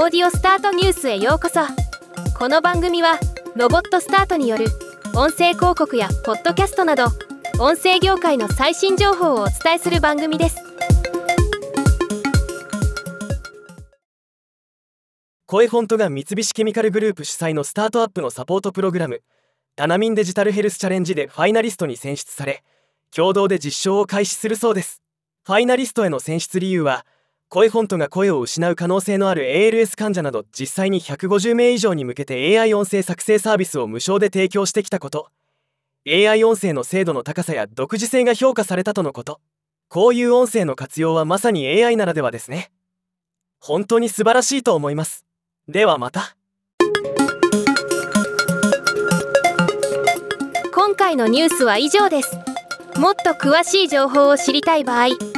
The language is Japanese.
オーディオスタートニュースへようこそ。この番組はロボットスタートによる音声広告やポッドキャストなど音声業界の最新情報をお伝えする番組です。声フォントが三菱ケミカルグループ主催のスタートアップのサポートプログラムタナミンデジタルヘルスチャレンジでファイナリストに選出され共同で実証を開始するそうです。ファイナリストへの選出理由は声フォントが声を失う可能性のある ALS 患者など実際に150名以上に向けて AI 音声作成サービスを無償で提供してきたこと。AI 音声の精度の高さや独自性が評価されたとのこと。こういう音声の活用はまさに AI ならではですね。本当に素晴らしいと思います。ではまた。今回のニュースは以上です。もっと詳しい情報を知りたい場合